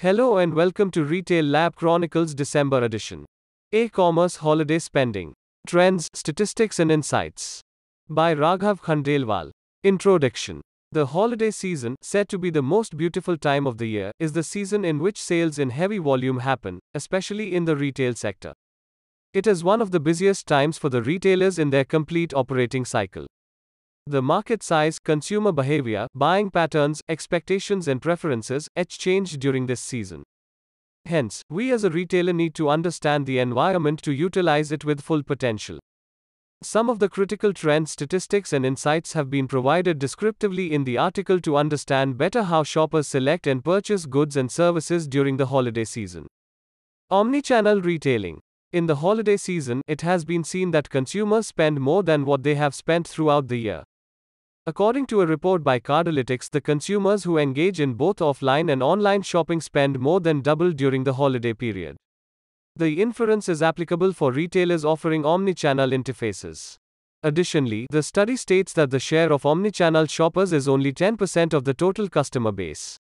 Hello and welcome to Retail Lab Chronicles December edition. E commerce holiday spending, trends, statistics, and insights. By Raghav Khandelwal. Introduction The holiday season, said to be the most beautiful time of the year, is the season in which sales in heavy volume happen, especially in the retail sector. It is one of the busiest times for the retailers in their complete operating cycle. The market size, consumer behavior, buying patterns, expectations, and preferences each change during this season. Hence, we as a retailer need to understand the environment to utilize it with full potential. Some of the critical trend statistics and insights have been provided descriptively in the article to understand better how shoppers select and purchase goods and services during the holiday season. Omnichannel retailing. In the holiday season, it has been seen that consumers spend more than what they have spent throughout the year. According to a report by Cardlytics, the consumers who engage in both offline and online shopping spend more than double during the holiday period. The inference is applicable for retailers offering omnichannel interfaces. Additionally, the study states that the share of omnichannel shoppers is only 10% of the total customer base.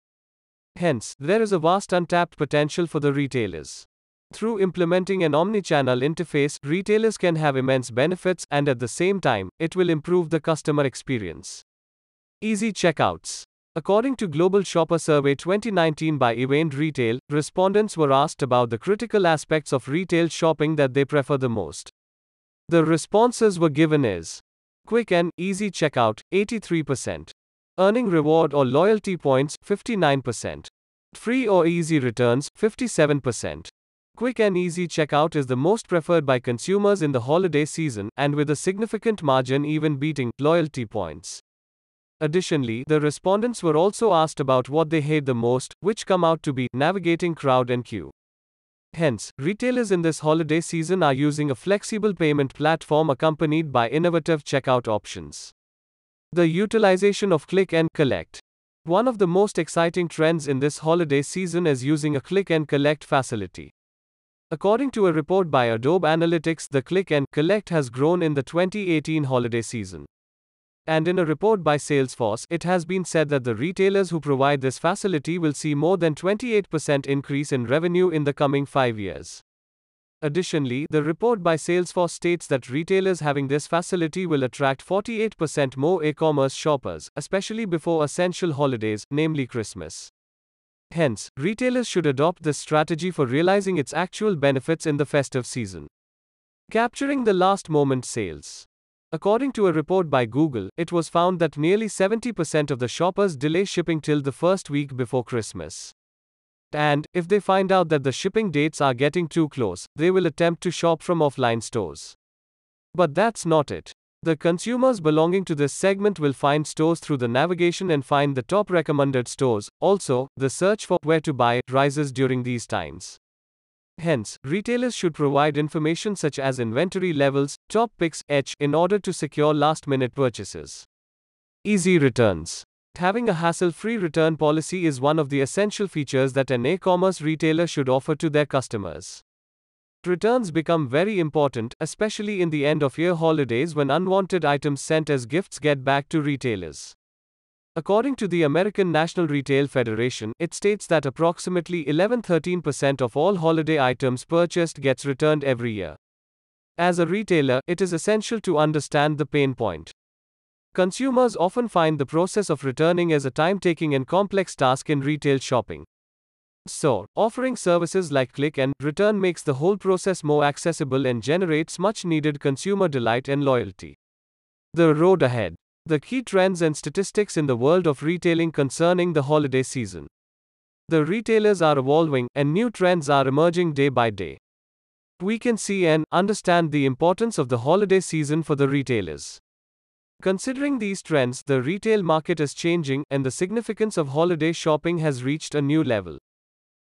Hence, there is a vast untapped potential for the retailers. Through implementing an omnichannel interface, retailers can have immense benefits, and at the same time, it will improve the customer experience. Easy checkouts. According to Global Shopper Survey 2019 by Event Retail, respondents were asked about the critical aspects of retail shopping that they prefer the most. The responses were given is quick and easy checkout 83%, earning reward or loyalty points 59%, free or easy returns 57%. Quick and easy checkout is the most preferred by consumers in the holiday season, and with a significant margin even beating loyalty points. Additionally, the respondents were also asked about what they hate the most, which come out to be navigating crowd and queue. Hence, retailers in this holiday season are using a flexible payment platform accompanied by innovative checkout options. The utilization of click and collect. One of the most exciting trends in this holiday season is using a click and collect facility. According to a report by Adobe Analytics, the click and collect has grown in the 2018 holiday season. And in a report by Salesforce, it has been said that the retailers who provide this facility will see more than 28% increase in revenue in the coming 5 years. Additionally, the report by Salesforce states that retailers having this facility will attract 48% more e-commerce shoppers, especially before essential holidays, namely Christmas. Hence, retailers should adopt this strategy for realizing its actual benefits in the festive season. Capturing the last moment sales. According to a report by Google, it was found that nearly 70% of the shoppers delay shipping till the first week before Christmas. And, if they find out that the shipping dates are getting too close, they will attempt to shop from offline stores. But that's not it. The consumers belonging to this segment will find stores through the navigation and find the top recommended stores. Also, the search for where to buy rises during these times. Hence, retailers should provide information such as inventory levels, top picks, etch, in order to secure last minute purchases. Easy returns. Having a hassle free return policy is one of the essential features that an e commerce retailer should offer to their customers. Returns become very important, especially in the end of year holidays when unwanted items sent as gifts get back to retailers. According to the American National Retail Federation, it states that approximately 11 13% of all holiday items purchased gets returned every year. As a retailer, it is essential to understand the pain point. Consumers often find the process of returning as a time taking and complex task in retail shopping. So, offering services like click and return makes the whole process more accessible and generates much needed consumer delight and loyalty. The road ahead. The key trends and statistics in the world of retailing concerning the holiday season. The retailers are evolving, and new trends are emerging day by day. We can see and understand the importance of the holiday season for the retailers. Considering these trends, the retail market is changing, and the significance of holiday shopping has reached a new level.